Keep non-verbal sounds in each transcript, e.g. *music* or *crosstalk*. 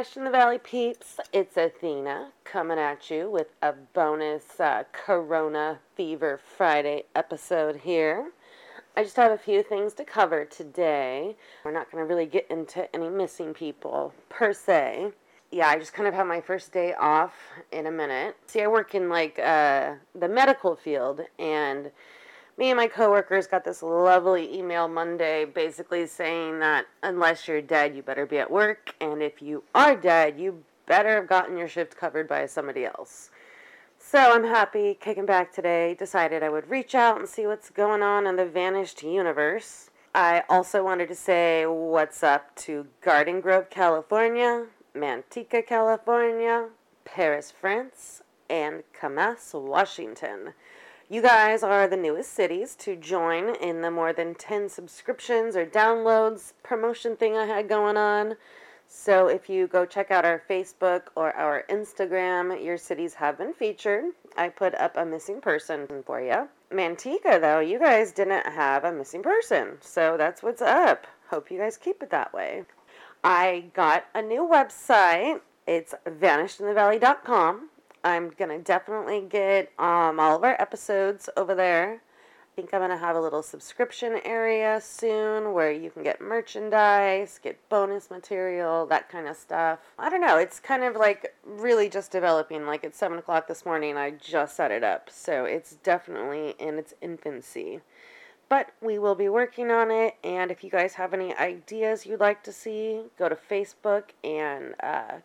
What's in the Valley peeps? It's Athena coming at you with a bonus uh, Corona Fever Friday episode here. I just have a few things to cover today. We're not going to really get into any missing people per se. Yeah, I just kind of have my first day off in a minute. See, I work in like uh, the medical field, and me and my coworkers got this lovely email Monday basically saying that unless you're dead, you better be at work, and if you are dead, you better have gotten your shift covered by somebody else. So I'm happy kicking back today. Decided I would reach out and see what's going on in the vanished universe. I also wanted to say what's up to Garden Grove, California, Manteca, California, Paris, France, and Camas, Washington. You guys are the newest cities to join in the more than 10 subscriptions or downloads promotion thing I had going on. So if you go check out our Facebook or our Instagram, your cities have been featured. I put up a missing person for you. Manteca, though, you guys didn't have a missing person. So that's what's up. Hope you guys keep it that way. I got a new website. It's vanishedinthevalley.com. I'm to definitely get um, all of our episodes over there. I think I'm to have a little subscription area soon where you can get merchandise, get bonus material, that kind of stuff. I don't know. It's kind of like really just developing. Like at 7 o'clock this morning, I just set it up. So it's definitely in its infancy. But we will be working on it. And if you guys have any ideas you'd like to see, go to Facebook and uh,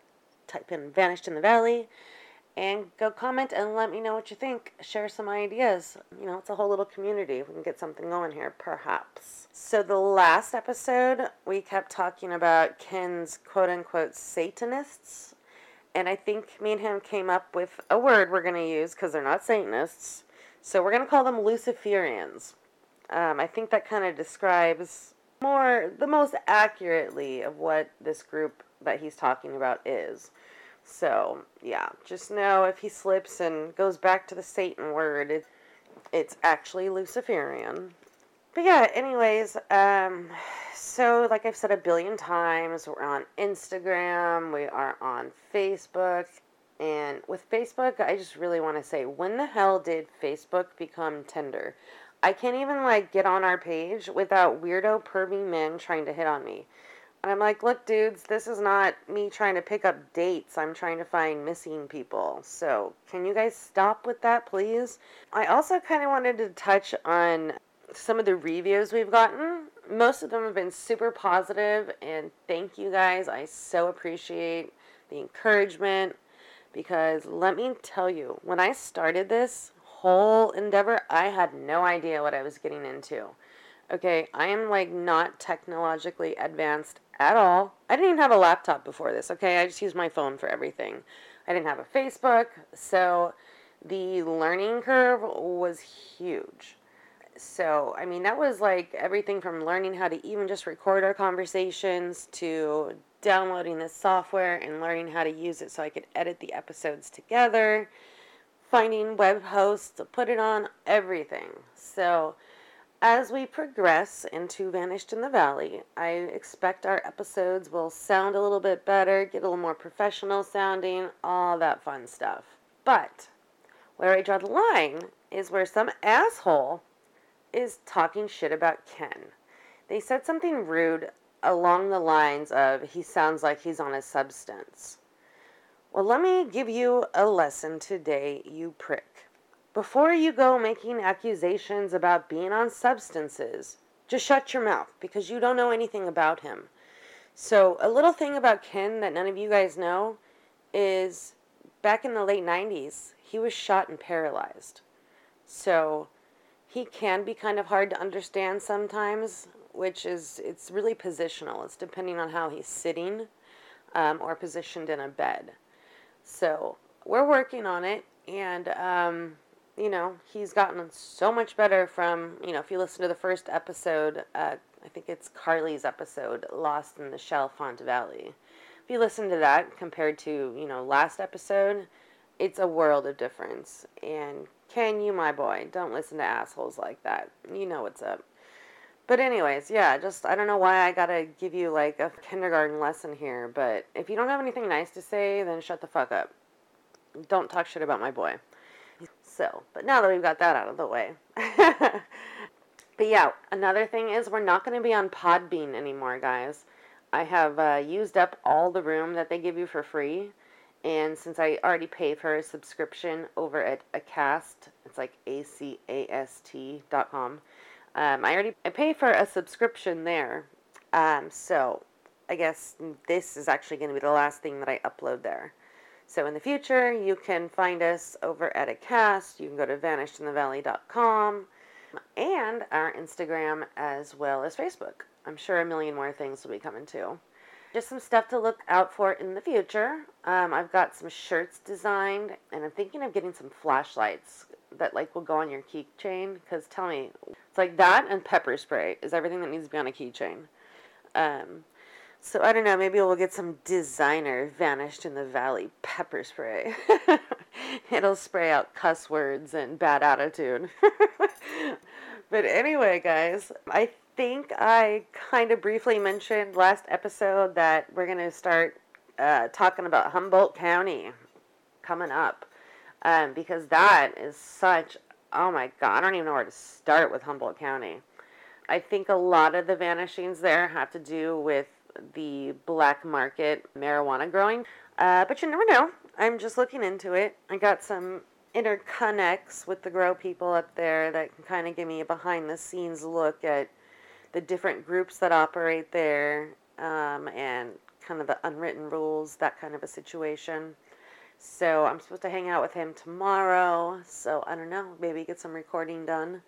type in Vanished in the Valley and go comment and let me know what you think. Share some ideas. You know, it's a whole little community. We can get something going here, perhaps. So, the last episode, we kept talking about Ken's quote unquote Satanists. And I think me and him came up with a word we're going to use because they're not Satanists. So, we're going to call them Luciferians. Um, I think that kind of describes more, the most accurately of what this group that he's talking about is. So, yeah, just know if he slips and goes back to the Satan word, it, it's actually Luciferian. But yeah, anyways, um, so like I've said a billion times, we're on Instagram, we are on Facebook, and with Facebook, I just really want to say, when the hell did Facebook become Tinder? I can't even like get on our page without weirdo pervy men trying to hit on me. And I'm like, look, dudes, this is not me trying to pick up dates. I'm trying to find missing people. So, can you guys stop with that, please? I also kind of wanted to touch on some of the reviews we've gotten. Most of them have been super positive, and thank you guys. I so appreciate the encouragement because let me tell you, when I started this whole endeavor, I had no idea what I was getting into. Okay, I am like not technologically advanced at all. I didn't even have a laptop before this, okay? I just used my phone for everything. I didn't have a Facebook, so the learning curve was huge. So, I mean, that was like everything from learning how to even just record our conversations to downloading this software and learning how to use it so I could edit the episodes together, finding web hosts to put it on, everything. So, as we progress into Vanished in the Valley, I expect our episodes will sound a little bit better, get a little more professional sounding, all that fun stuff. But where I draw the line is where some asshole is talking shit about Ken. They said something rude along the lines of, he sounds like he's on a substance. Well, let me give you a lesson today, you prick. Before you go making accusations about being on substances, just shut your mouth because you don't know anything about him. So, a little thing about Ken that none of you guys know is back in the late 90s, he was shot and paralyzed. So, he can be kind of hard to understand sometimes, which is, it's really positional. It's depending on how he's sitting um, or positioned in a bed. So, we're working on it, and um, you know, he's gotten so much better from, you know, if you listen to the first episode, uh, I think it's Carly's episode, Lost in the Shell Font Valley. If you listen to that compared to, you know, last episode, it's a world of difference. And can you, my boy, don't listen to assholes like that. You know what's up. But anyways, yeah, just I don't know why I gotta give you like a kindergarten lesson here, but if you don't have anything nice to say, then shut the fuck up. Don't talk shit about my boy. So, but now that we've got that out of the way. *laughs* but yeah, another thing is we're not going to be on Podbean anymore, guys. I have uh, used up all the room that they give you for free. And since I already pay for a subscription over at Acast, it's like A-C-A-S-T dot com. Um, I already I pay for a subscription there. Um, so I guess this is actually going to be the last thing that I upload there. So in the future, you can find us over at Acast. You can go to vanishedinthevalley.com and our Instagram as well as Facebook. I'm sure a million more things will be coming too. Just some stuff to look out for in the future. Um, I've got some shirts designed, and I'm thinking of getting some flashlights that like will go on your keychain. Because tell me, it's like that and pepper spray is everything that needs to be on a keychain. Um, so I don't know, maybe we'll get some designer vanished in the valley pepper spray. *laughs* It'll spray out cuss words and bad attitude. *laughs* but anyway, guys, I think I kind of briefly mentioned last episode that we're going to start uh, talking about Humboldt County coming up. Um, because that is such, oh my God, I don't even know where to start with Humboldt County. I think a lot of the vanishings there have to do with the black market marijuana growing. Uh, but you never know. I'm just looking into it. I got some interconnects with the grow people up there that can kind of give me a behind the scenes look at the different groups that operate there um, and kind of the unwritten rules, that kind of a situation. So I'm supposed to hang out with him tomorrow. So I don't know, maybe get some recording done.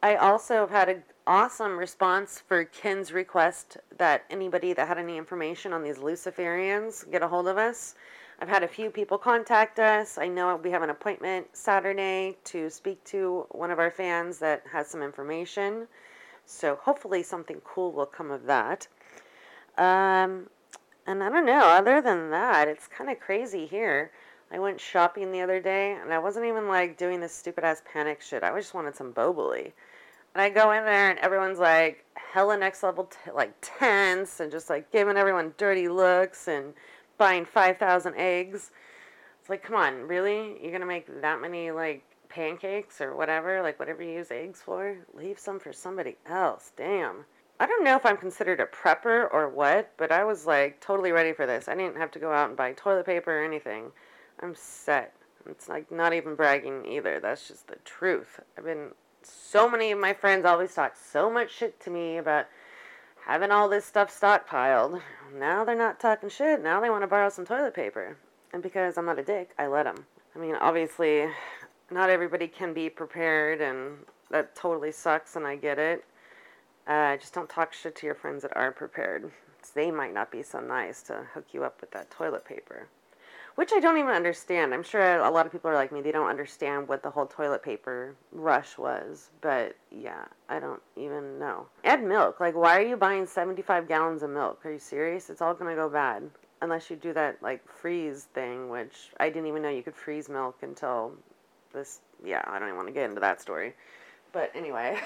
I also have had an awesome response for Ken's request that anybody that had any information on these Luciferians get a hold of us. I've had a few people contact us. I know we have an appointment Saturday to speak to one of our fans that has some information. So hopefully something cool will come of that. Um, and I don't know, other than that, it's kind of crazy here. I went shopping the other day and I wasn't even like doing this stupid ass panic shit. I just wanted some boboli. And I go in there and everyone's like hella next level, t- like tense and just like giving everyone dirty looks and buying 5,000 eggs. It's like, come on, really? You're going to make that many like pancakes or whatever, like whatever you use eggs for? Leave some for somebody else. Damn. I don't know if I'm considered a prepper or what, but I was like totally ready for this. I didn't have to go out and buy toilet paper or anything. I'm set. It's like not even bragging either. That's just the truth. I've been so many of my friends always talk so much shit to me about having all this stuff stockpiled. Now they're not talking shit. Now they want to borrow some toilet paper. And because I'm not a dick, I let them. I mean, obviously, not everybody can be prepared, and that totally sucks, and I get it. Uh, just don't talk shit to your friends that aren't prepared. They might not be so nice to hook you up with that toilet paper which I don't even understand. I'm sure a lot of people are like me. They don't understand what the whole toilet paper rush was. But yeah, I don't even know. Add milk. Like, why are you buying 75 gallons of milk? Are you serious? It's all to go bad. Unless you do that, like, freeze thing, which I didn't even know you could freeze milk until this. Yeah, I don't even want to get into that story. But anyway.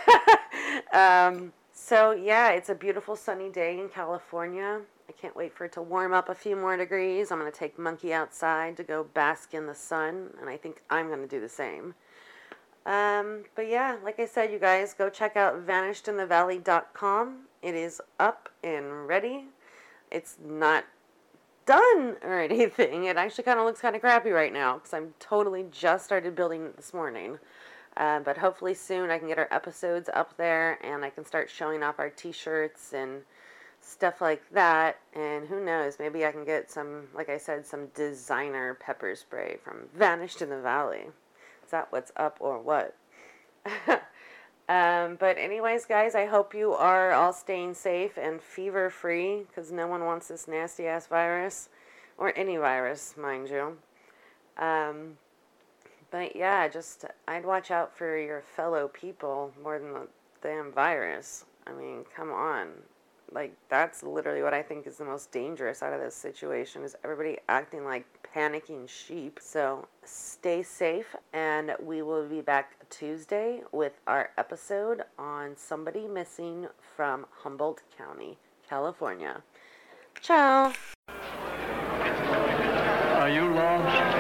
*laughs* um, so, yeah, it's a beautiful sunny day in California. I can't wait for it to warm up a few more degrees. I'm going to take Monkey outside to go bask in the sun, and I think I'm going to do the same. Um, but yeah, like I said, you guys, go check out vanishedinthevalley.com. It is up and ready. It's not done or *laughs* anything. It actually kind of looks kind of crappy right now because I'm totally just started building it this morning. Uh, but hopefully soon I can get our episodes up there and I can start showing off our t-shirts and stuff like that. And who knows, maybe I can get some, like I said, some designer pepper spray from Vanished in the Valley. Is that what's up or what? *laughs* um, but, anyways, guys, I hope you are all staying safe and fever free because no one wants this nasty ass virus or any virus, mind you. Um, but yeah, just I'd watch out for your fellow people more than the damn virus. I mean, come on like that's literally what I think is the most dangerous out of this situation is everybody acting like panicking sheep. So stay safe and we will be back Tuesday with our episode on somebody missing from Humboldt County, California. Ciao. Are you lost?